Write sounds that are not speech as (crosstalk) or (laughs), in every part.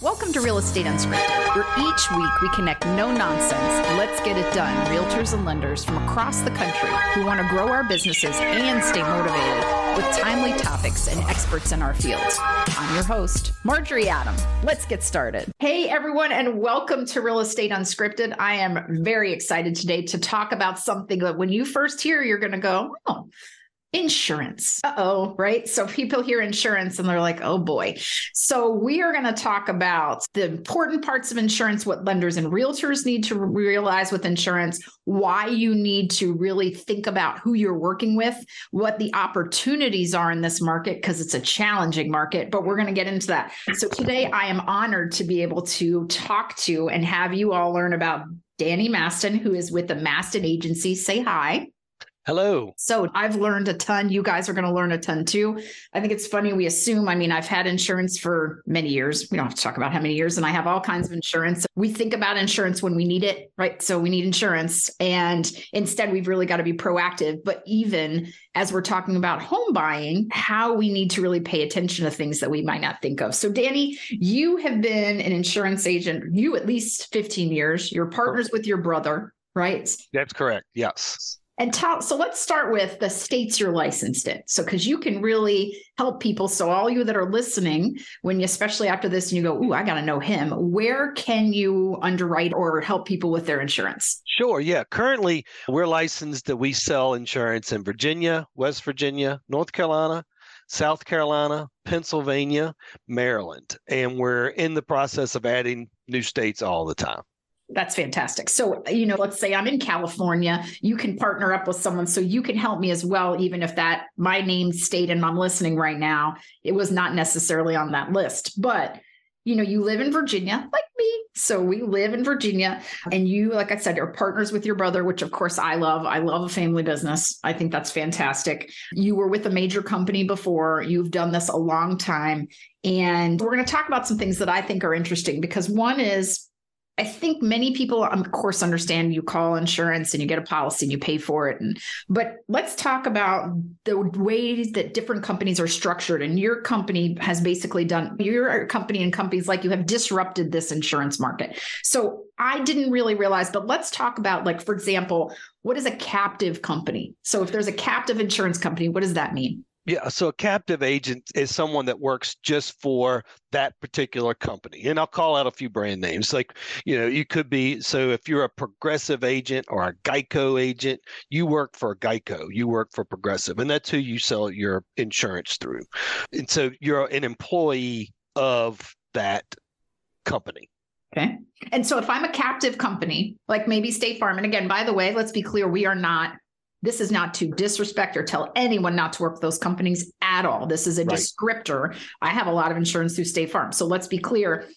Welcome to Real Estate Unscripted, where each week we connect no nonsense, let's get it done realtors and lenders from across the country who want to grow our businesses and stay motivated with timely topics and experts in our fields. I'm your host, Marjorie Adam. Let's get started. Hey, everyone, and welcome to Real Estate Unscripted. I am very excited today to talk about something that when you first hear, you're going to go, oh, insurance. Uh oh, right? So people hear insurance and they're like, oh boy. So we are going to talk about the important parts of insurance, what lenders and realtors need to realize with insurance, why you need to really think about who you're working with, what the opportunities are in this market, because it's a challenging market, but we're going to get into that. So today I am honored to be able to talk to and have you all learn about Danny Mastin, who is with the Mastin Agency. Say hi. Hello. So I've learned a ton. You guys are going to learn a ton too. I think it's funny. We assume, I mean, I've had insurance for many years. We don't have to talk about how many years, and I have all kinds of insurance. We think about insurance when we need it, right? So we need insurance. And instead, we've really got to be proactive. But even as we're talking about home buying, how we need to really pay attention to things that we might not think of. So, Danny, you have been an insurance agent, you at least 15 years. You're partners with your brother, right? That's correct. Yes. And tell, so let's start with the states you're licensed in. So, because you can really help people. So, all you that are listening, when you, especially after this, and you go, Ooh, I got to know him, where can you underwrite or help people with their insurance? Sure. Yeah. Currently, we're licensed that we sell insurance in Virginia, West Virginia, North Carolina, South Carolina, Pennsylvania, Maryland. And we're in the process of adding new states all the time. That's fantastic. So, you know, let's say I'm in California, you can partner up with someone so you can help me as well, even if that my name stayed and I'm listening right now, it was not necessarily on that list. But, you know, you live in Virginia like me. So we live in Virginia and you, like I said, are partners with your brother, which of course I love. I love a family business. I think that's fantastic. You were with a major company before, you've done this a long time. And we're going to talk about some things that I think are interesting because one is, I think many people, um, of course, understand you call insurance and you get a policy and you pay for it. And but let's talk about the ways that different companies are structured. And your company has basically done your company and companies like you have disrupted this insurance market. So I didn't really realize, but let's talk about like, for example, what is a captive company? So if there's a captive insurance company, what does that mean? Yeah, so a captive agent is someone that works just for that particular company. And I'll call out a few brand names. Like, you know, you could be so if you're a progressive agent or a Geico agent, you work for Geico, you work for Progressive, and that's who you sell your insurance through. And so you're an employee of that company. Okay. And so if I'm a captive company, like maybe State Farm, and again, by the way, let's be clear, we are not this is not to disrespect or tell anyone not to work with those companies at all. This is a right. descriptor. I have a lot of insurance through State Farm. So let's be clear.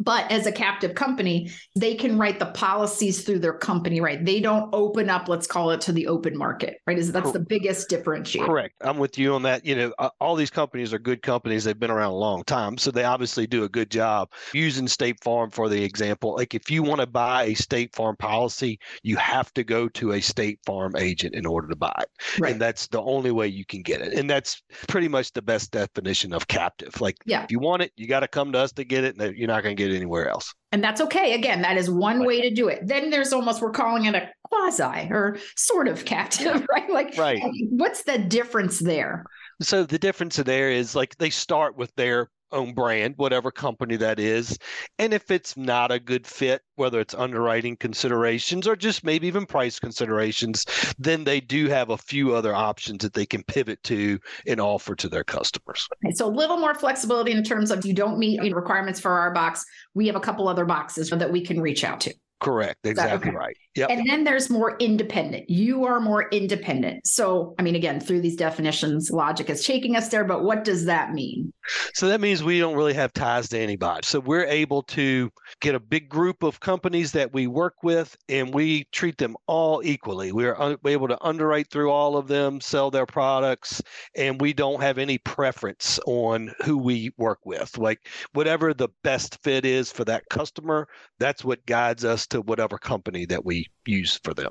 But as a captive company, they can write the policies through their company, right? They don't open up, let's call it to the open market, right? Is that's the biggest differentiator. Correct. I'm with you on that. You know, all these companies are good companies. They've been around a long time. So they obviously do a good job using State Farm for the example. Like if you want to buy a State Farm policy, you have to go to a State Farm agent in order to buy it. Right. And that's the only way you can get it. And that's pretty much the best definition of captive. Like yeah. if you want it, you got to come to us to get it. And you're not going to get get anywhere else. And that's okay. Again, that is one right. way to do it. Then there's almost, we're calling it a quasi or sort of captive, (laughs) right? Like, right. what's the difference there? So the difference there is like they start with their own brand, whatever company that is. And if it's not a good fit, whether it's underwriting considerations or just maybe even price considerations, then they do have a few other options that they can pivot to and offer to their customers. Okay, so a little more flexibility in terms of you don't meet requirements for our box. We have a couple other boxes that we can reach out to. Correct. Exactly okay? right. Yep. And then there's more independent. You are more independent. So, I mean, again, through these definitions, logic is taking us there, but what does that mean? So, that means we don't really have ties to anybody. So, we're able to get a big group of companies that we work with and we treat them all equally. We're un- able to underwrite through all of them, sell their products, and we don't have any preference on who we work with. Like, whatever the best fit is for that customer, that's what guides us to whatever company that we use for them.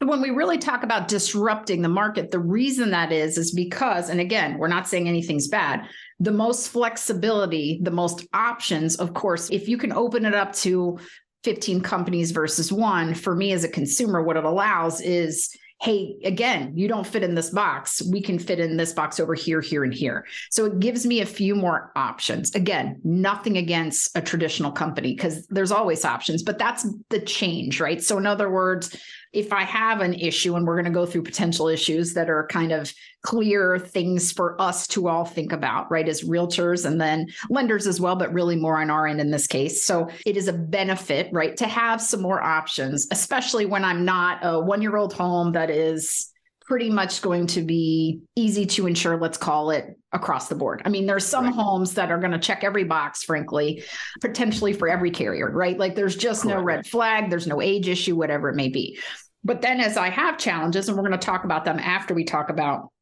when we really talk about disrupting the market, the reason that is, is because, and again, we're not saying anything's bad. The most flexibility, the most options, of course, if you can open it up to 15 companies versus one, for me as a consumer, what it allows is hey, again, you don't fit in this box. We can fit in this box over here, here, and here. So it gives me a few more options. Again, nothing against a traditional company because there's always options, but that's the change, right? So, in other words, if I have an issue, and we're going to go through potential issues that are kind of clear things for us to all think about, right, as realtors and then lenders as well, but really more on our end in this case. So it is a benefit, right, to have some more options, especially when I'm not a one year old home that is pretty much going to be easy to insure, let's call it across the board. I mean, there's some right. homes that are going to check every box, frankly, potentially for every carrier, right? Like there's just Correct. no red flag, there's no age issue, whatever it may be. But then as I have challenges, and we're going to talk about them after we talk about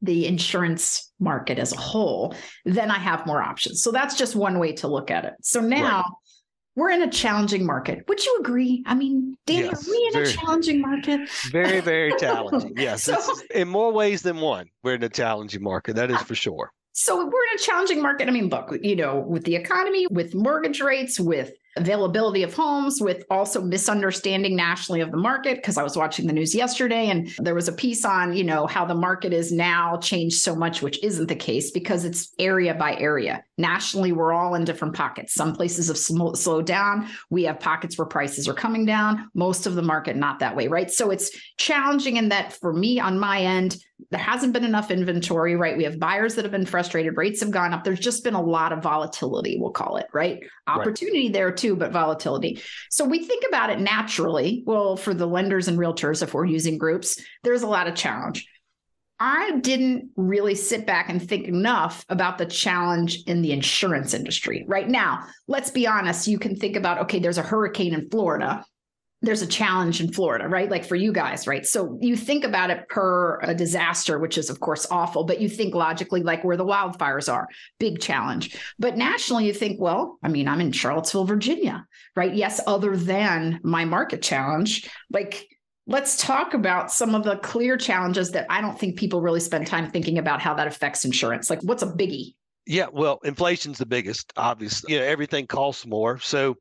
the insurance market as a whole, then I have more options. So that's just one way to look at it. So now right we're in a challenging market. Would you agree? I mean, Danny, yes, are we in very, a challenging market? Very, very (laughs) challenging. Yes. so, in more ways than one, we're in a challenging market. That is for sure. So we're in a challenging market. I mean, look, you know, with the economy, with mortgage rates, with availability of homes with also misunderstanding nationally of the market because I was watching the news yesterday and there was a piece on, you know, how the market is now changed so much which isn't the case because it's area by area. Nationally we're all in different pockets. Some places have slowed down. We have pockets where prices are coming down. Most of the market not that way, right? So it's challenging in that for me on my end there hasn't been enough inventory, right? We have buyers that have been frustrated, rates have gone up. There's just been a lot of volatility, we'll call it, right? Opportunity right. there too, but volatility. So we think about it naturally. Well, for the lenders and realtors, if we're using groups, there's a lot of challenge. I didn't really sit back and think enough about the challenge in the insurance industry. Right now, let's be honest, you can think about okay, there's a hurricane in Florida there's a challenge in Florida, right? Like for you guys, right? So you think about it per a disaster, which is of course awful, but you think logically like where the wildfires are, big challenge. But nationally, you think, well, I mean, I'm in Charlottesville, Virginia, right? Yes, other than my market challenge, like let's talk about some of the clear challenges that I don't think people really spend time thinking about how that affects insurance. Like what's a biggie? Yeah, well, inflation's the biggest, obviously. You know, everything costs more. So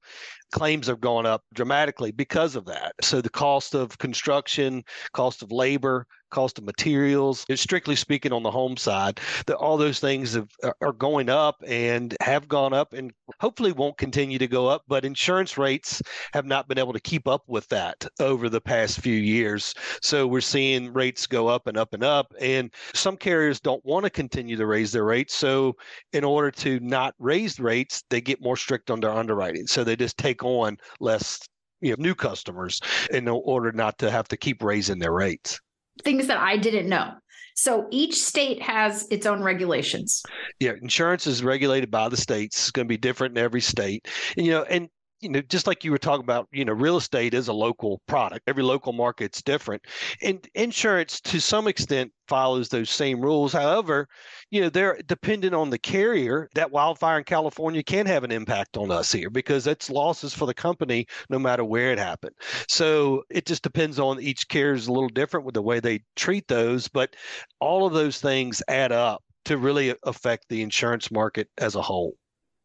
claims have gone up dramatically because of that. So the cost of construction, cost of labor, cost of materials, strictly speaking on the home side, that all those things have, are going up and have gone up and hopefully won't continue to go up. But insurance rates have not been able to keep up with that over the past few years. So we're seeing rates go up and up and up. And some carriers don't want to continue to raise their rates. So in order to not raise rates, they get more strict on their underwriting. So they just take on less you know, new customers in order not to have to keep raising their rates things that I didn't know. So each state has its own regulations. Yeah, insurance is regulated by the states. It's going to be different in every state. And, you know, and you know, just like you were talking about, you know, real estate is a local product. Every local market's different. And insurance to some extent follows those same rules. However, you know, they're dependent on the carrier. That wildfire in California can have an impact on us here because it's losses for the company no matter where it happened. So it just depends on each carrier is a little different with the way they treat those, but all of those things add up to really affect the insurance market as a whole.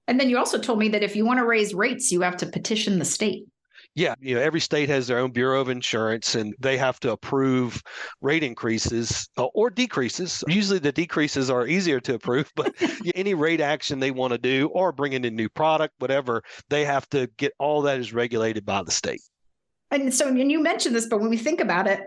And then you also told me that if you want to raise rates, you have to petition the state. Yeah, you know, every state has their own Bureau of Insurance and they have to approve rate increases uh, or decreases. Usually the decreases are easier to approve, but (laughs) any rate action they want to do or bring in a new product, whatever, they have to get all that is regulated by the state. And so, and you mentioned this, but when we think about it,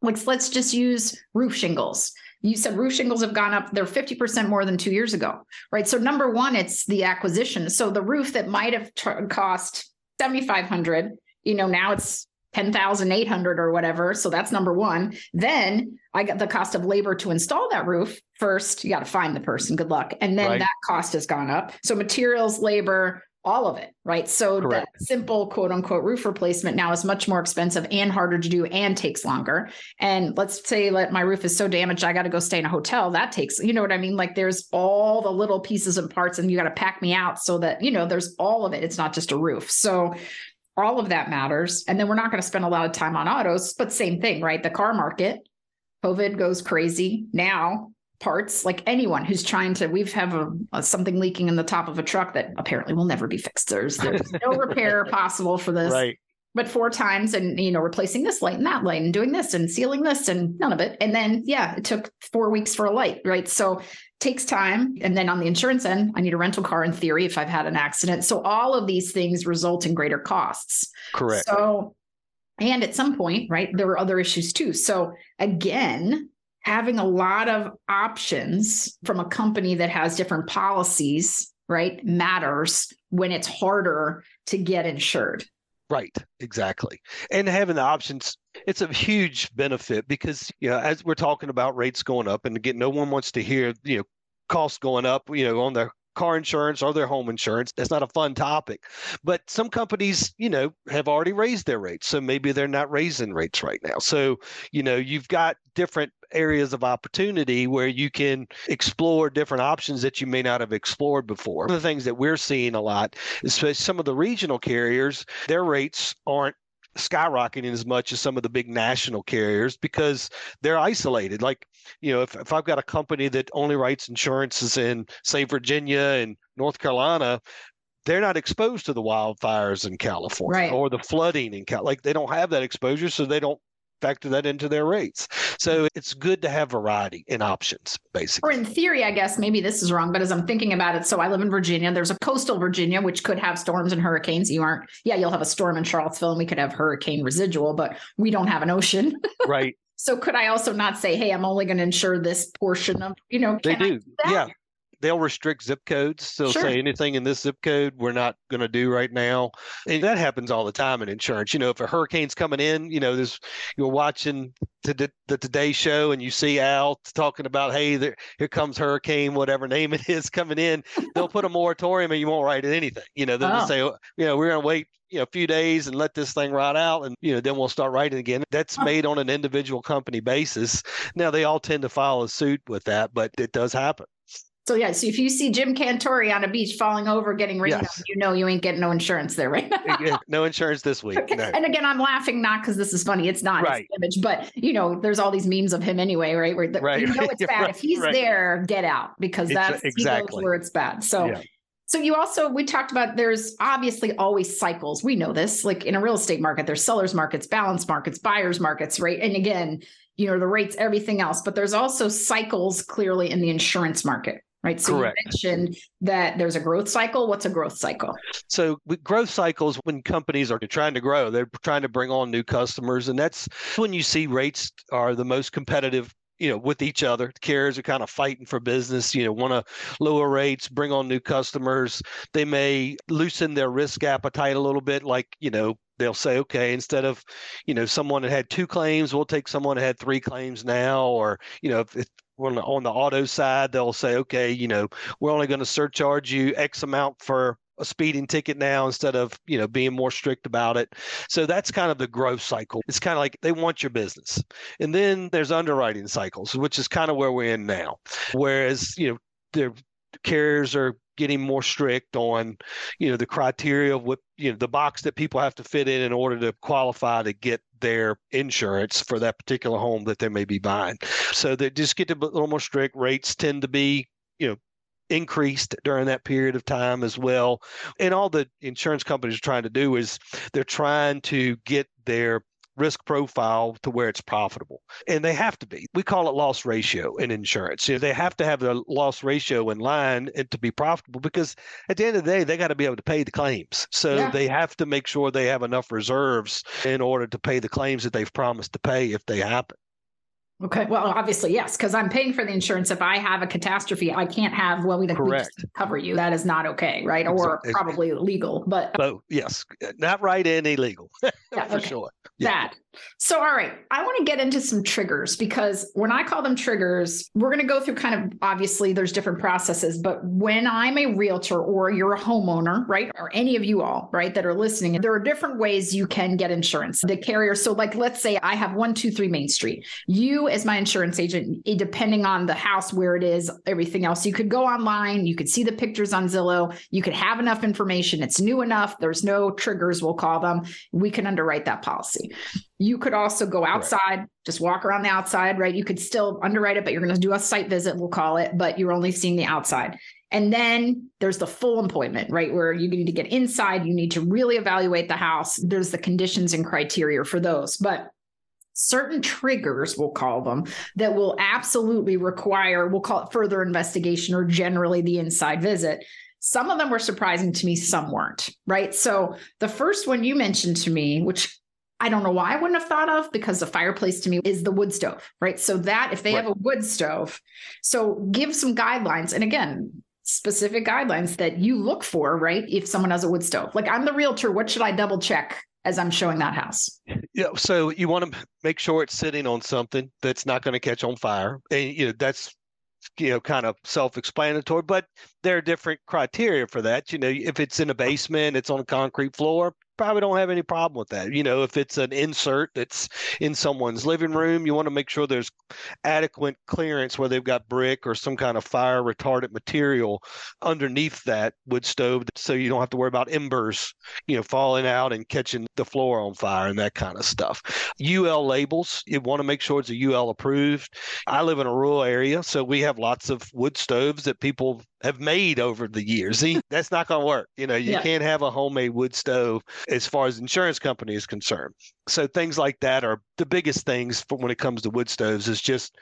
like let's just use roof shingles you said roof shingles have gone up. They're 50% more than two years ago right? So number one it's the acquisition. So the roof that might have t- cost 7500 you know now it's 10,800 or whatever. So that's number 1 then i got the cost of labor to install that roof first. You got to find the person. Good luck. And then right. that cost has gone up. So materials labor all of it, right? So Correct. that simple quote unquote roof replacement now is much more expensive and harder to do and takes longer. And let's say that my roof is so damaged, I got to go stay in a hotel. That takes, you know what I mean? Like there's all the little pieces and parts, and you got to pack me out so that, you know, there's all of it. It's not just a roof. So all of that matters. And then we're not going to spend a lot of time on autos, but same thing, right? The car market, COVID goes crazy. Now, parts like anyone who's trying to we've have a, a, something leaking in the top of a truck that apparently will never be fixed. There's there's no (laughs) repair possible for this. Right. But four times and you know replacing this light and that light and doing this and sealing this and none of it. And then yeah it took four weeks for a light right? So takes time. And then on the insurance end i need a rental car in theory if i've had an accident. So all of these things result in greater costs. Correct. So and at some point right there were other issues too. So again having a lot of options from a company that has different policies right matters when it's harder to get insured Right, exactly. And having the options, it's a huge benefit because, you know, as we're talking about rates going up, and again, no one wants to hear, you know, costs going up, you know, on their car insurance or their home insurance. That's not a fun topic. But some companies, you know, have already raised their rates. So maybe they're not raising rates right now. So, you know, you've got different areas of opportunity where you can explore different options that you may not have explored before. One of the things that we're seeing a lot is some of the regional carriers, their rates aren't skyrocketing as much as some of the big national carriers because they're isolated. Like, you know, if, if I've got a company that only writes insurances in, say, Virginia and North Carolina, they're not exposed to the wildfires in California right. or the flooding in Cal. Like they don't have that exposure, so they don't factor that into their rates. So it's good to have variety in options, basically. Or in theory, I guess maybe this is wrong, but as I'm thinking about it, so I live in Virginia. There's a coastal Virginia, which could have storms and hurricanes. You aren't, yeah, you'll have a storm in Charlottesville and we could have hurricane residual, but we don't have an ocean. (laughs) Right. so could I also not say, hey, I'm only going to insure this portion of, you know, they do. do yeah they'll restrict zip codes. They'll sure. say anything in this zip code we're not going to do right now, and that happens all the time in insurance. You know, if a hurricane's coming in, you know, there's you're watching the, the Today Show and you see Al talking about, hey, there, here comes hurricane, whatever name (laughs) it is coming in. They'll put a moratorium and you won't write anything. You know, they'll oh. say, oh, you know, we're going to wait you know a few days and let this thing rot out and you know then we'll start writing again that's made on an individual company basis now they all tend to follow suit with that but it does happen so yeah, so if you see Jim Cantore on a beach falling over, getting rained yes. on, you know you ain't getting no insurance there, right? no insurance this week. No. And again, I'm laughing not because this is funny. It's not right. image, but you know, there's all these memes of him anyway, right? Where the, right. you know it's bad. right. If he's right. there, get out because that's exactly where it's bad. So yeah. So you also we talked about there's obviously always cycles. We know this. Like in a real estate market, there's sellers markets, balance markets, buyers markets, right? And again, you know, the rates, everything else, but there's also cycles clearly in the insurance market right? So Correct. you mentioned that there's a growth cycle. What's a growth cycle? So growth cycles when companies are trying to grow, they're trying to bring on new customers, and that's when you see rates are the most competitive you know with each other the carriers are kind of fighting for business you know want to lower rates bring on new customers they may loosen their risk appetite a little bit like you know they'll say okay instead of you know someone that had two claims we'll take someone that had three claims now or you know if, if on the, on the auto side, they'll say, okay, you know, we're only going to surcharge you X amount for a speeding ticket now instead of you know being more strict about it. So that's kind of the growth cycle. It's kind of like they want your business. And then there's underwriting cycles which is kind of where we're in now. Whereas you know the carriers are getting more strict on you know the criteria of what you know the box that people have to fit in in order to qualify to get their insurance for that particular home that they may be buying. So they just get a little more strict. Rates tend to be you know increased during that period of time as well. And all the insurance companies are trying to do is they're trying to get their risk profile to where it's profitable. And they have to be. We call it loss ratio in insurance. You know, they have to have the loss ratio in line and to be profitable because at the end of the day, they got to be able to pay the claims. So yeah. they have to make sure they have enough reserves in order to pay the claims that they've promised to pay if they happen. Okay. Well, obviously, yes, because I'm paying for the insurance. If I have a catastrophe, I can't have well, we don't cover you. That is not okay, right? Or probably illegal. But oh, yes, not right and illegal (laughs) yeah, for okay. sure. That. So, all right, I want to get into some triggers because when I call them triggers, we're going to go through kind of obviously there's different processes, but when I'm a realtor or you're a homeowner, right, or any of you all, right, that are listening, there are different ways you can get insurance. The carrier, so like let's say I have 123 Main Street. You, as my insurance agent, depending on the house, where it is, everything else, you could go online, you could see the pictures on Zillow, you could have enough information, it's new enough, there's no triggers, we'll call them. We can underwrite that policy. You could also go outside, right. just walk around the outside, right? You could still underwrite it, but you're going to do a site visit, we'll call it, but you're only seeing the outside. And then there's the full employment, right? Where you need to get inside, you need to really evaluate the house. There's the conditions and criteria for those. But certain triggers, we'll call them, that will absolutely require, we'll call it further investigation or generally the inside visit. Some of them were surprising to me, some weren't, right? So the first one you mentioned to me, which I don't know why I wouldn't have thought of because the fireplace to me is the wood stove, right? So that if they right. have a wood stove, so give some guidelines. And again, specific guidelines that you look for, right? If someone has a wood stove, like I'm the realtor, what should I double check as I'm showing that house? Yeah, so you want to make sure it's sitting on something that's not going to catch on fire, and you know that's you know kind of self-explanatory but there are different criteria for that you know if it's in a basement it's on a concrete floor probably don't have any problem with that. You know, if it's an insert that's in someone's living room, you want to make sure there's adequate clearance where they've got brick or some kind of fire retardant material underneath that wood stove so you don't have to worry about embers, you know, falling out and catching the floor on fire and that kind of stuff. UL labels, you want to make sure it's a UL approved. I live in a rural area, so we have lots of wood stoves that people have made over the years. See, that's not going to work. You know, you yeah. can't have a homemade wood stove as far as insurance company is concerned. So things like that are the biggest things for when it comes to wood stoves is just,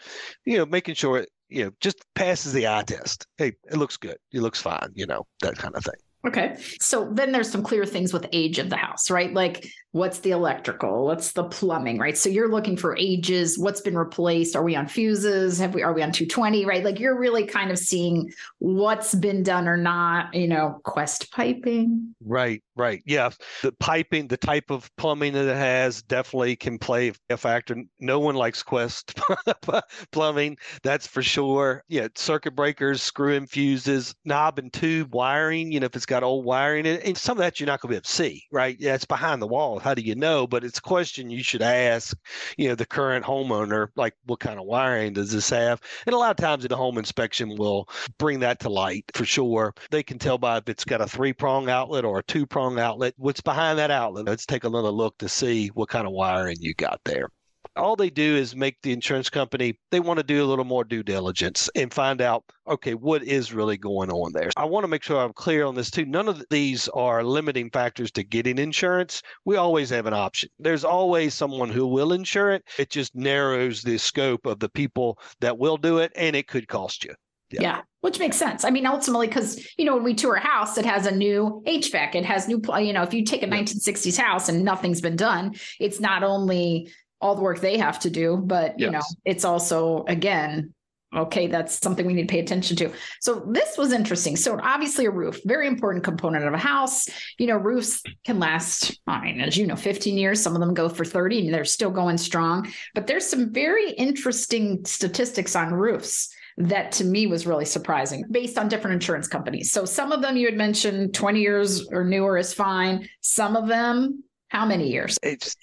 you know, making sure it, you know, just passes the eye test. Hey, it looks good. It looks fine, you know, that kind of thing. Okay. So then there's some clear things with age of the house, right? Like what's the electrical, what's the plumbing, right? So you're looking for ages, what's been replaced, are we on fuses, have we are we on 220, right? Like you're really kind of seeing what's been done or not, you know, quest piping. Right, right. Yeah. The piping, the type of plumbing that it has definitely can play a factor. No one likes quest (laughs) plumbing, that's for sure. Yeah, circuit breakers, screw in fuses, knob and tube wiring, you know, if it's got old wiring in it, and some of that you're not going to be able to see, right? Yeah, it's behind the wall how do you know? But it's a question you should ask, you know, the current homeowner, like what kind of wiring does this have? And a lot of times the home inspection will bring that to light for sure. They can tell by if it's got a three prong outlet or a two prong outlet, what's behind that outlet. Let's take another look to see what kind of wiring you got there all they do is make the insurance company they want to do a little more due diligence and find out okay what is really going on there i want to make sure i'm clear on this too none of these are limiting factors to getting insurance we always have an option there's always someone who will insure it it just narrows the scope of the people that will do it and it could cost you yeah. yeah. Which makes sense. I mean, ultimately, because, you know, when we tour a house, it has a new HVAC, it has new, you know, if you take a 1960s house and nothing's been done, it's not only all the work they have to do, but you know, it's also again, okay, that's something we need to pay attention to. So this was interesting. So obviously a roof, very important component of a house. You know, roofs can last, I mean, as you know, 15 years. Some of them go for 30 and they're still going strong. But there's some very interesting statistics on roofs that to me was really surprising based on different insurance companies. So some of them you had mentioned 20 years or newer is fine. Some of them how many years? It's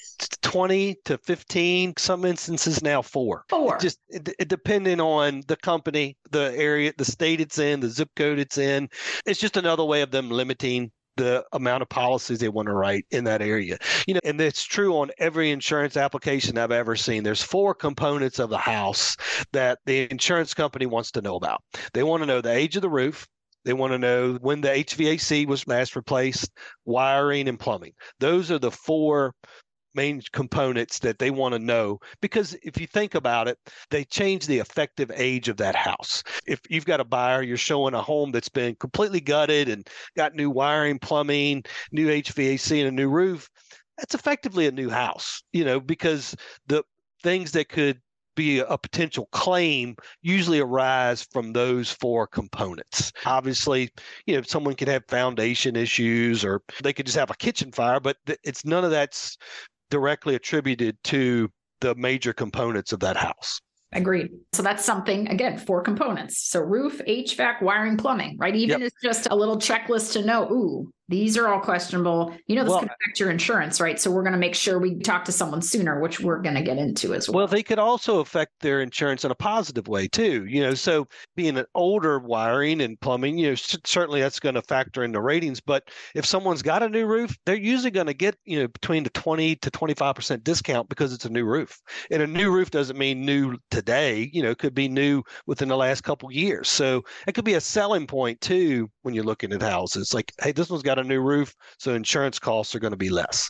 20 to 15, some instances now four. Four. It just it, it, depending on the company, the area, the state it's in, the zip code it's in. It's just another way of them limiting the amount of policies they want to write in that area. You know, and it's true on every insurance application I've ever seen. There's four components of the house that the insurance company wants to know about. They want to know the age of the roof, they want to know when the HVAC was last replaced, wiring, and plumbing. Those are the four main components that they want to know because if you think about it they change the effective age of that house if you've got a buyer you're showing a home that's been completely gutted and got new wiring plumbing new hvac and a new roof that's effectively a new house you know because the things that could be a potential claim usually arise from those four components. Obviously, you know, someone could have foundation issues or they could just have a kitchen fire, but it's none of that's directly attributed to the major components of that house. Agreed. So that's something, again, four components. So roof, HVAC, wiring, plumbing, right? Even yep. it's just a little checklist to know, ooh, these are all questionable. You know, this well, can affect your insurance, right? So we're going to make sure we talk to someone sooner, which we're going to get into as well. Well, they could also affect their insurance in a positive way too. You know, so being an older wiring and plumbing, you know, certainly that's going to factor in the ratings. But if someone's got a new roof, they're usually going to get you know between the twenty to twenty five percent discount because it's a new roof. And a new roof doesn't mean new today. You know, it could be new within the last couple years. So it could be a selling point too when you're looking at houses. Like, hey, this one's got got a new roof, so insurance costs are going to be less.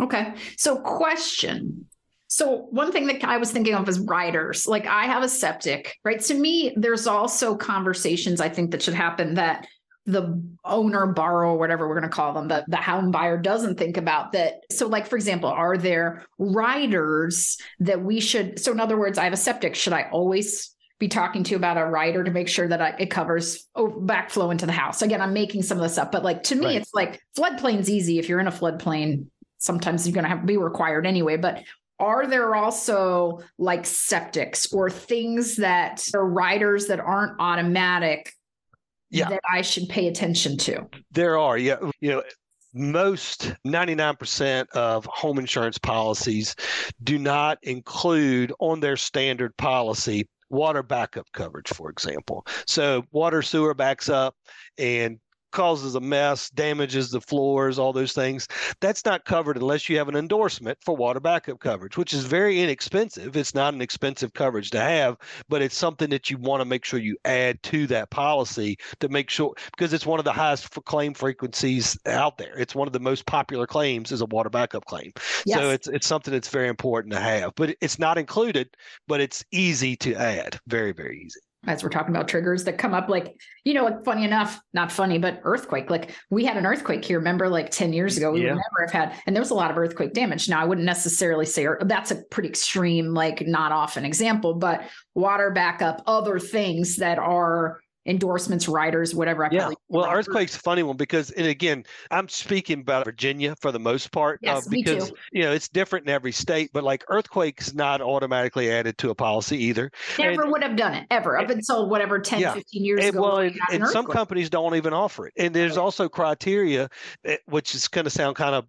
Okay. So, question. So, one thing that I was thinking of is riders. Like, I have a septic, right? To me, there's also conversations I think that should happen that the owner, borrower, whatever we're going to call them, the, the home buyer doesn't think about that. So, like, for example, are there riders that we should? So, in other words, I have a septic. Should I always be talking to about a rider to make sure that I, it covers oh, backflow into the house. Again, I'm making some of this up, but like to me, right. it's like floodplain's easy. If you're in a floodplain, sometimes you're going to have to be required anyway. But are there also like septics or things that are riders that aren't automatic yeah. that I should pay attention to? There are, yeah. You know, most 99% of home insurance policies do not include on their standard policy water backup coverage, for example. So water sewer backs up and causes a mess, damages the floors, all those things. That's not covered unless you have an endorsement for water backup coverage, which is very inexpensive. It's not an expensive coverage to have, but it's something that you want to make sure you add to that policy to make sure because it's one of the highest claim frequencies out there. It's one of the most popular claims is a water backup claim. Yes. So it's it's something that's very important to have. But it's not included, but it's easy to add. Very very easy as we're talking about triggers that come up like you know funny enough not funny but earthquake like we had an earthquake here remember like 10 years ago we yeah. would never have had and there was a lot of earthquake damage now i wouldn't necessarily say that's a pretty extreme like not often example but water backup other things that are endorsements, riders, whatever. I yeah. Well, earthquake's a funny one because, and again, I'm speaking about Virginia for the most part uh, yes, uh, because you know it's different in every state. But like earthquake's not automatically added to a policy either. Never and, would have done it ever up until whatever 10, yeah. 15 years and, ago. Well, and, and some companies don't even offer it. And there's also criteria, eh, which is going to sound kind of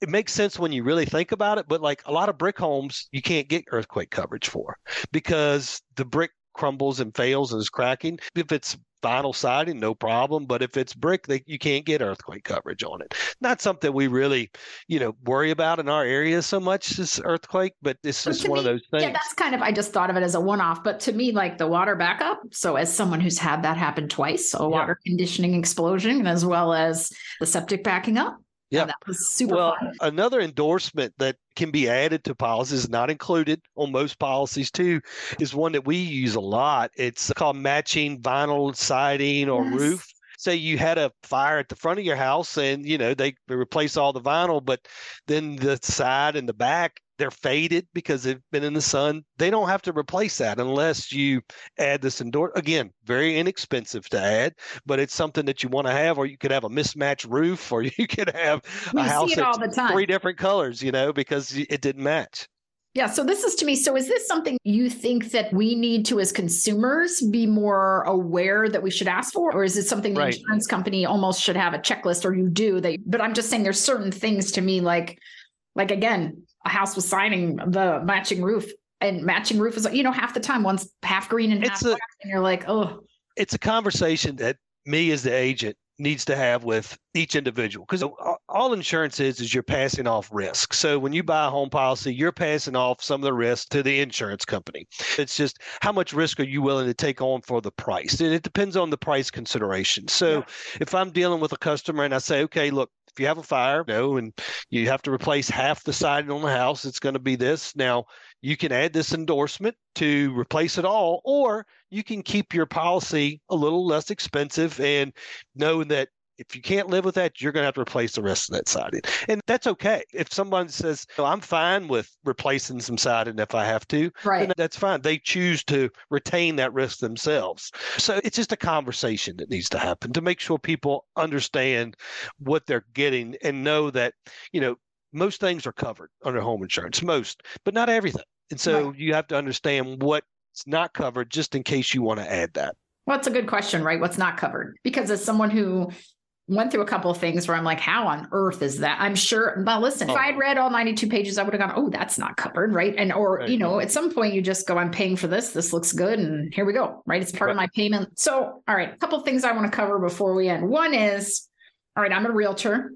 it makes sense when you really think about it, but like a lot of brick homes, you can't get earthquake coverage for because the brick crumbles and fails and is cracking. If it's vinyl siding, no problem. But if it's brick, they, you can't get earthquake coverage on it. Not something we really, you know, worry about in our area so much this earthquake, but it's just one me, of those things. Yeah, that's kind of I just thought of it as a one-off. But to me, like the water backup. So as someone who's had that happen twice, a water conditioning explosion, as well as the septic backing up. Yeah, that was super well, fun. another endorsement that can be added to policies, not included on most policies too, is one that we use a lot. It's called matching vinyl siding or yes. roof say you had a fire at the front of your house and you know they replace all the vinyl but then the side and the back they're faded because they've been in the sun. They don't have to replace that unless you add this indoor. Again, very inexpensive to add, but it's something that you want to have, or you could have a mismatched roof, or (laughs) you could have we a house that's three different colors, you know, because it didn't match. Yeah. So this is to me. So is this something you think that we need to, as consumers, be more aware that we should ask for, or is it something the right. insurance company almost should have a checklist, or you do? They. But I'm just saying, there's certain things to me, like, like again, a house was signing the matching roof and matching roof is you know half the time one's half green and half black and you're like oh it's a conversation that me as the agent needs to have with each individual because all insurance is is you're passing off risk so when you buy a home policy you're passing off some of the risk to the insurance company it's just how much risk are you willing to take on for the price and it depends on the price consideration so yeah. if i'm dealing with a customer and i say okay look if you have a fire, you know, and you have to replace half the siding on the house, it's going to be this. Now, you can add this endorsement to replace it all, or you can keep your policy a little less expensive and knowing that if you can't live with that, you're going to have to replace the rest of that siding. And that's okay. If someone says, oh, I'm fine with replacing some siding if I have to, right. that's fine. They choose to retain that risk themselves. So it's just a conversation that needs to happen to make sure people understand what they're getting and know that, you know, most things are covered under home insurance, most, but not everything. And so right. you have to understand what's not covered just in case you want to add that. Well, it's a good question, right? What's not covered? Because as someone who went through a couple of things where I'm like, how on earth is that? I'm sure. But listen, oh. if I had read all 92 pages, I would have gone, oh, that's not covered, right? And or right. you know, at some point you just go, I'm paying for this. This looks good, and here we go, right? It's part right. of my payment. So, all right, a couple of things I want to cover before we end. One is, all right, I'm a realtor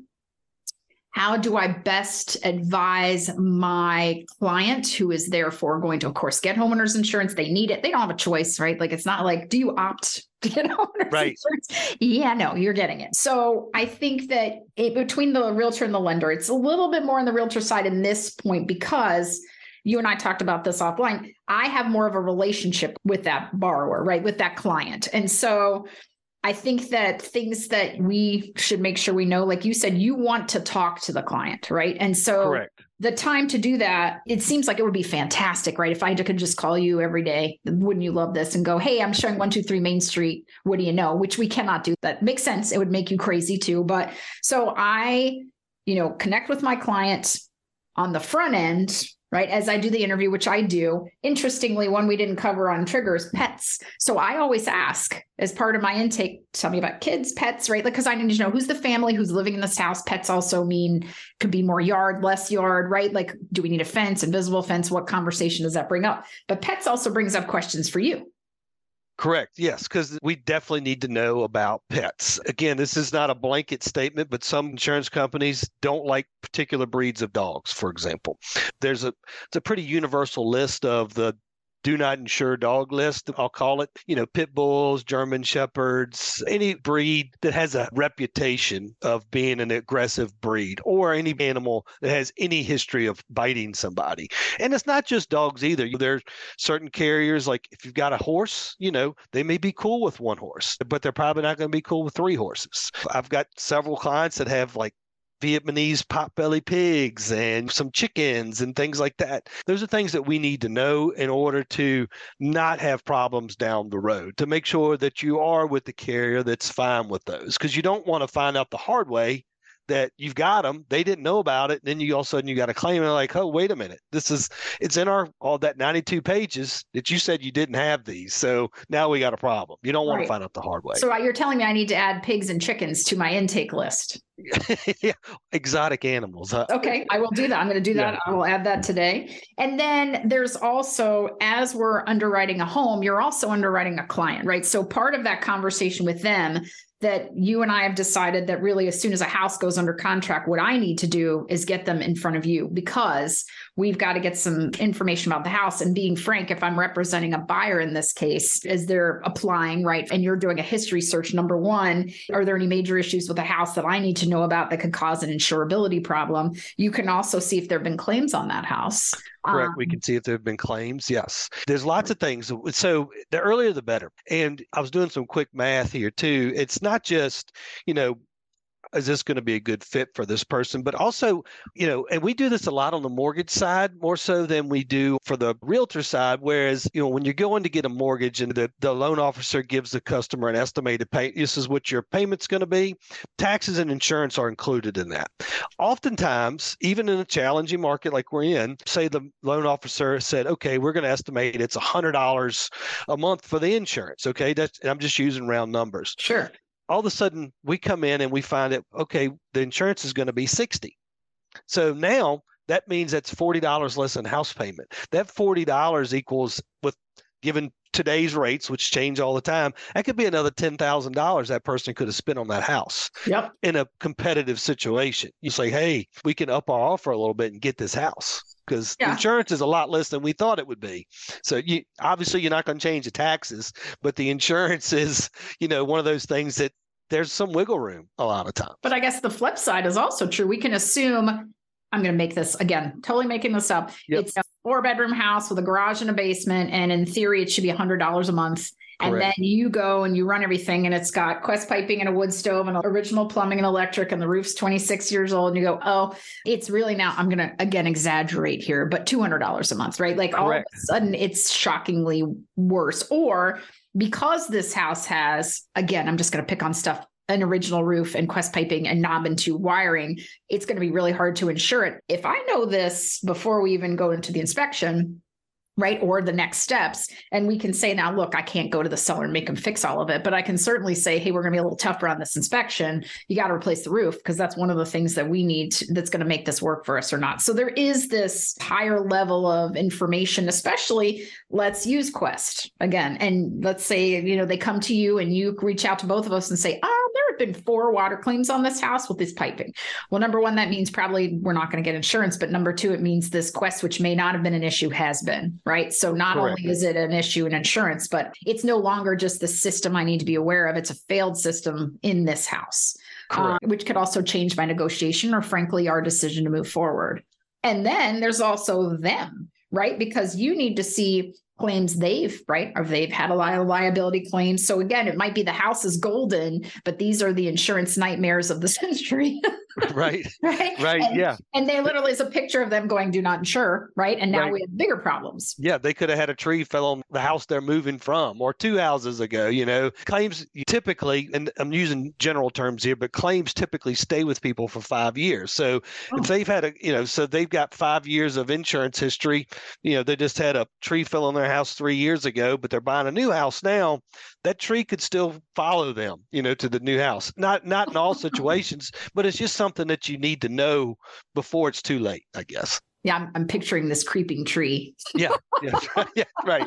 how do I best advise my client who is therefore going to, of course, get homeowners insurance? They need it. They don't have a choice, right? Like it's not like, do you opt (laughs) to get homeowners right. insurance? Yeah, no, you're getting it. So I think that it, between the realtor and the lender, it's a little bit more on the realtor side in this point because you and I talked about this offline. I have more of a relationship with that borrower, right? With that client. And so I think that things that we should make sure we know, like you said, you want to talk to the client, right? And so Correct. the time to do that, it seems like it would be fantastic, right? If I could just call you every day, wouldn't you love this? And go, hey, I'm showing 123 Main Street. What do you know? Which we cannot do. That makes sense. It would make you crazy too. But so I, you know, connect with my client on the front end right? As I do the interview, which I do. Interestingly, one we didn't cover on triggers, pets. So I always ask as part of my intake, tell me about kids, pets, right? Like because I need to know who's the family who's living in this house. Pets also mean could be more yard, less yard, right? Like, do we need a fence, invisible fence? What conversation does that bring up? But pets also brings up questions for you. Correct. Yes, because we definitely need to know about pets. Again, this is not a blanket statement, but some insurance companies don't like particular breeds of dogs, for example. There's a it's a pretty universal list of the do not insure dog list, I'll call it. You know, pit bulls, German shepherds, any breed that has a reputation of being an aggressive breed, or any animal that has any history of biting somebody. And it's not just dogs either. There's certain carriers, like if you've got a horse, you know, they may be cool with one horse, but they're probably not going to be cool with three horses. I've got several clients that have like Vietnamese potbelly pigs and some chickens and things like that. Those are things that we need to know in order to not have problems down the road, to make sure that you are with the carrier that's fine with those. Because you don't want to find out the hard way that you've got them, they didn't know about it, then you all of a sudden you got a claim and like, oh, wait a minute, this is it's in our all that 92 pages that you said you didn't have these, so now we got a problem. You don't want right. to find out the hard way. So uh, you're telling me I need to add pigs and chickens to my intake list. (laughs) yeah, exotic animals. Huh? Okay, I will do that. I'm going to do that. Yeah. I will add that today. And then there's also, as we're underwriting a home, you're also underwriting a client, right? So part of that conversation with them that you and I have decided that really, as soon as a house goes under contract, what I need to do is get them in front of you because we've got to get some information about the house. And being frank, if I'm representing a buyer in this case, as they're applying, right, and you're doing a history search, number one, are there any major issues with the house that I need to know about that could cause an insurability problem? You can also see if there have been claims on that house. Correct. Um, we can see if there have been claims. Yes. There's lots of things. So the earlier the better. And I was doing some quick math here too. It's not just, you know, is this going to be a good fit for this person? But also, you know, and we do this a lot on the mortgage side more so than we do for the realtor side. Whereas, you know, when you're going to get a mortgage and the, the loan officer gives the customer an estimated pay, this is what your payment's going to be, taxes and insurance are included in that. Oftentimes, even in a challenging market like we're in, say the loan officer said, okay, we're going to estimate it's $100 a month for the insurance. Okay. That's, I'm just using round numbers. Sure all of a sudden we come in and we find that okay the insurance is going to be 60 so now that means that's $40 less than house payment. That $40 equals with given today's rates which change all the time that could be another $10,000 that person could have spent on that house yep. in a competitive situation. You say hey we can up our offer a little bit and get this house because yeah. insurance is a lot less than we thought it would be. So you obviously you're not going to change the taxes, but the insurance (laughs) is, you know, one of those things that there's some wiggle room a lot of times. But I guess the flip side is also true. We can assume I'm going to make this again, totally making this up. Yep. It's a four bedroom house with a garage and a basement. And in theory, it should be $100 a month. Correct. And then you go and you run everything, and it's got Quest piping and a wood stove and original plumbing and electric, and the roof's 26 years old. And you go, oh, it's really now, I'm going to again exaggerate here, but $200 a month, right? Like Correct. all of a sudden, it's shockingly worse. Or because this house has, again, I'm just going to pick on stuff an original roof and Quest piping and knob and tube wiring, it's going to be really hard to insure it. If I know this before we even go into the inspection, right or the next steps. And we can say now look i can't go to the seller and make them fix all of it. But i can certainly say hey we're going to be a little tougher on this inspection. You got to replace the roof because that's one of the things that we need to, that's going to make this work for us or not. So there is this higher level of information especially let's use quest again. And let's say you know they come to you and you reach out to both of us and say oh there been four water claims on this house with this piping well number one that means probably we're not going to get insurance but number two it means this quest which may not have been an issue has been right? So not Correct. only is it an issue in insurance, but it's no longer just the system I need to be aware of. It's a failed system in this house, uh, which could also change my negotiation or, frankly, our decision to move forward. And then there's also them, right? Because you need to see claims they've right or they've had a lot of liability claim so again it might be the house is golden but these are the insurance nightmares of the (laughs) century (laughs) right. (laughs) Right? Right and, yeah. and they literally is a picture of them going do not insure right? And now right. we have bigger problems. Yeah they could have had a tree fell on the house they're moving from or two houses ago you know? Claims typically and i'm using general terms here but claims typically stay with people for five years. So oh. if they've had a you know so they've got five years of insurance history you know they just had a tree fell on their house three years ago, but they're buying a new house now, that tree could still follow them, you know, to the new house. Not not in all (laughs) situations, but it's just something that you need to know before it's too late, I guess. Yeah, I'm, I'm picturing this creeping tree. yeah, yeah, (laughs) (laughs) yeah, right.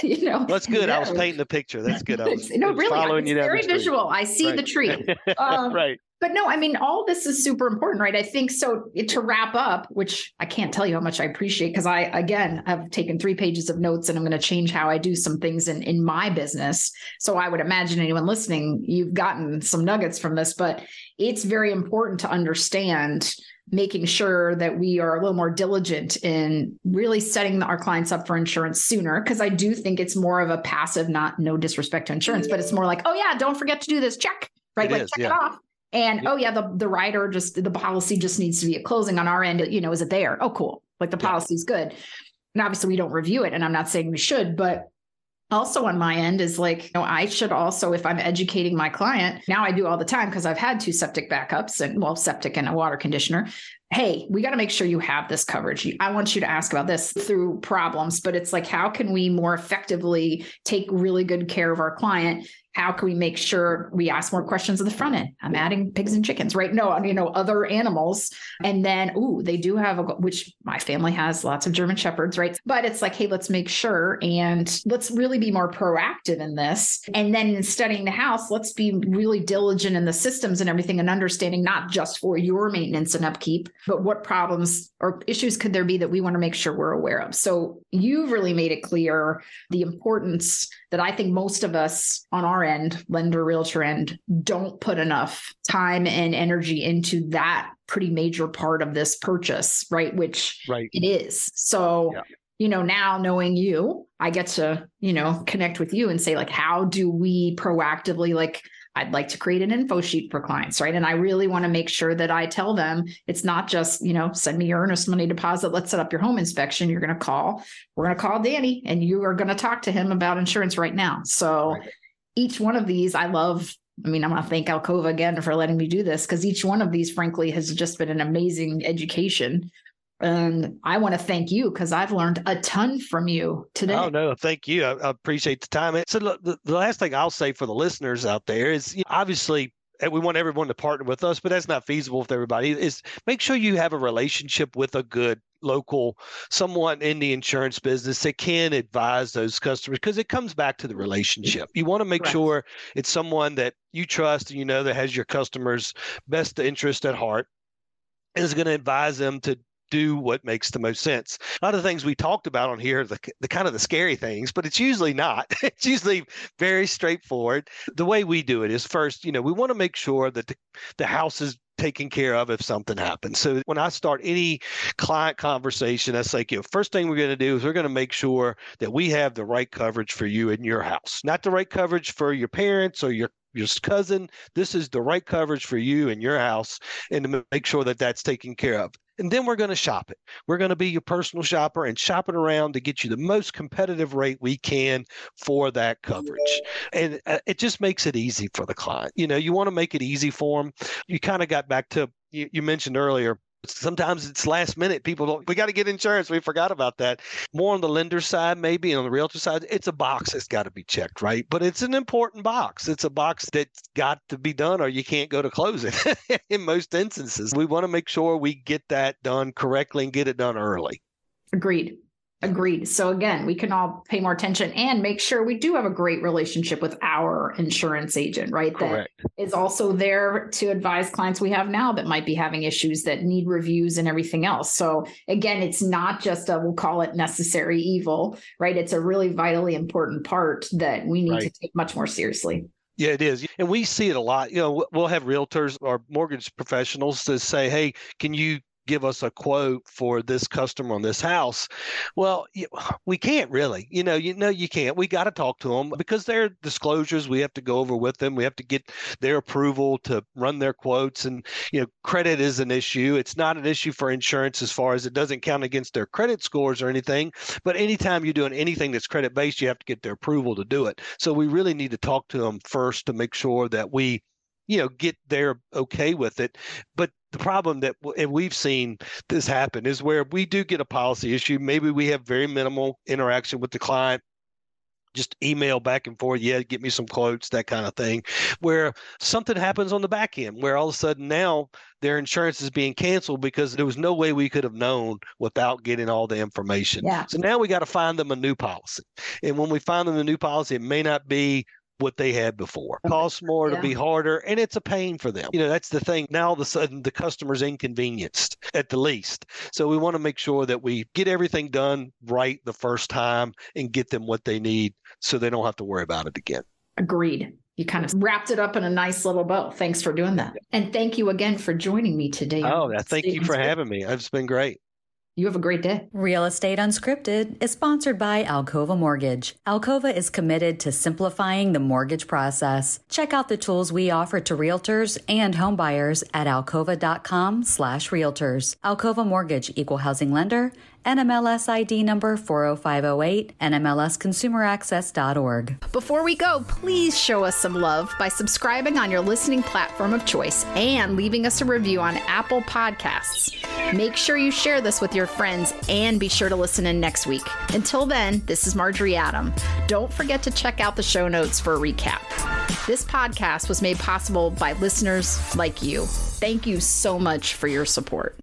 you know, that's good. I was painting the picture. That's good. I (laughs) was, no, really, following you very visual. I see right. the tree. Um, right but no, I mean, all this is super important, right? I think so. To wrap up, which I can't tell you how much I appreciate because I, again, have taken three pages of notes and I'm going to change how I do some things in, in my business. So I would imagine anyone listening, you've gotten some nuggets from this, but it's very important to understand making sure that we are a little more diligent in really setting our clients up for insurance sooner because i do think it's more of a passive not no disrespect to insurance but it's more like oh yeah don't forget to do this check right it like is, check yeah. it off and yeah. oh yeah, the the rider just the policy just needs to be at closing on our end. You know, is it there? Oh, cool. Like the policy's yeah. good. And obviously we don't review it, and I'm not saying we should, but also on my end is like, you know, I should also, if I'm educating my client, now I do all the time because I've had two septic backups and well, septic and a water conditioner. Hey, we got to make sure you have this coverage. I want you to ask about this through problems, but it's like, how can we more effectively take really good care of our client how can we make sure we ask more questions at the front end? I'm adding pigs and chickens, right? No, you know, other animals. And then, ooh, they do have a, which my family has lots of German Shepherds, right? But it's like, hey, let's make sure and let's really be more proactive in this. And then in studying the house, let's be really diligent in the systems and everything and understanding not just for your maintenance and upkeep, but what problems or issues could there be that we want to make sure we're aware of. So you've really made it clear the importance that I think most of us on our end, lender, realtor end, don't put enough time and energy into that pretty major part of this purchase, right? Which right. it is. So, yeah. you know, now knowing you, I get to, you know, connect with you and say, like, how do we proactively like I'd like to create an info sheet for clients, right? And I really want to make sure that I tell them it's not just, you know, send me your earnest money deposit, let's set up your home inspection. You're going to call, we're going to call Danny and you are going to talk to him about insurance right now. So right. each one of these, I love. I mean, I'm going to thank Alcova again for letting me do this because each one of these, frankly, has just been an amazing education and I want to thank you because I've learned a ton from you today. Oh, no, thank you. I, I appreciate the time. So, the, the, last thing I'll say for the listeners out there is you know, obviously eh, we want everyone to partner with us, but that's not feasible with everybody. Is make sure you have a relationship with a good local someone in the insurance business that can advise those customers because it comes back to the relationship. You want to make sure it's someone that you trust and you know that has your customers' best interest at heart is going to advise them to do what makes the most sense. A lot of things we talked about on here, the, the kind of the scary things, but it's usually not. (laughs) it's usually very straightforward. The way we do it is first, you know, we want to make sure that the, the house is taken care of if something happens. So when I start any client conversation, I say, you know, first thing we're going to do is we're going to make sure that we have the right coverage for you in your house, not the right coverage for your parents or your your cousin. This is the right coverage for you and your house, and to make sure that that's taken care of. And then we're going to shop it. We're going to be your personal shopper and shop it around to get you the most competitive rate we can for that coverage. And uh, it just makes it easy for the client. You know, you want to make it easy for them. You kind of got back to, you, you mentioned earlier, sometimes it's last minute. People don't, we got to get insurance. We forgot about that. More on the lender side, maybe on the realtor side, it's a box that's got to be checked, right? But it's an important box. It's a box that's got to be done or you can't go to closing (laughs) in most instances. We want to make sure we get that done correctly and get it done early. Agreed. Agreed. So again, we can all pay more attention and make sure we do have a great relationship with our insurance agent, right? Correct. That is also there to advise clients we have now that might be having issues that need reviews and everything else. So again, it's not just a we'll call it necessary evil, right? It's a really vitally important part that we need right. to take much more seriously. Yeah, it is. And we see it a lot. You know, we'll have realtors or mortgage professionals to say, hey, can you give us a quote for this customer on this house. Well, we can't really. You know, you know you can't. We got to talk to them because their disclosures we have to go over with them. We have to get their approval to run their quotes and you know, credit is an issue. It's not an issue for insurance as far as it doesn't count against their credit scores or anything, but anytime you're doing anything that's credit based, you have to get their approval to do it. So we really need to talk to them first to make sure that we you know get there okay with it but the problem that and we've seen this happen is where we do get a policy issue maybe we have very minimal interaction with the client. Just email back and forth yeah get me some quotes that kind of thing where something happens on the back end where all of a sudden now their insurance is being canceled because there was no way we could have known without getting all the information. Yeah. so now we got to find them a new policy. And when we find them a new policy it may not be what they had before. It costs more yeah. to be harder, and it's a pain for them. You know, that's the thing. Now all of a sudden the customer's inconvenienced at the least. So we want to make sure that we get everything done right the first time and get them what they need so they don't have to worry about it again. Agreed. You kind of wrapped it up in a nice little bow. Thanks for doing that. And thank you again for joining me today. Oh, thank you for having me. It's been great. You have a great day. Real Estate Unscripted is sponsored by Alcova Mortgage. Alcova is committed to simplifying the mortgage process. Check out the tools we offer to realtors and homebuyers at alcova.com slash realtors. Alcova Mortgage, Equal Housing Lender, NMLS ID number 40508, NMLSConsumerAccess.org. Before we go, please show us some love by subscribing on your listening platform of choice and leaving us a review on Apple Podcasts. Make sure you share this with your friends and be sure to listen in next week. Until then, this is Marjorie Adam. Don't forget to check out the show notes for a recap. This podcast was made possible by listeners like you. Thank you so much for your support.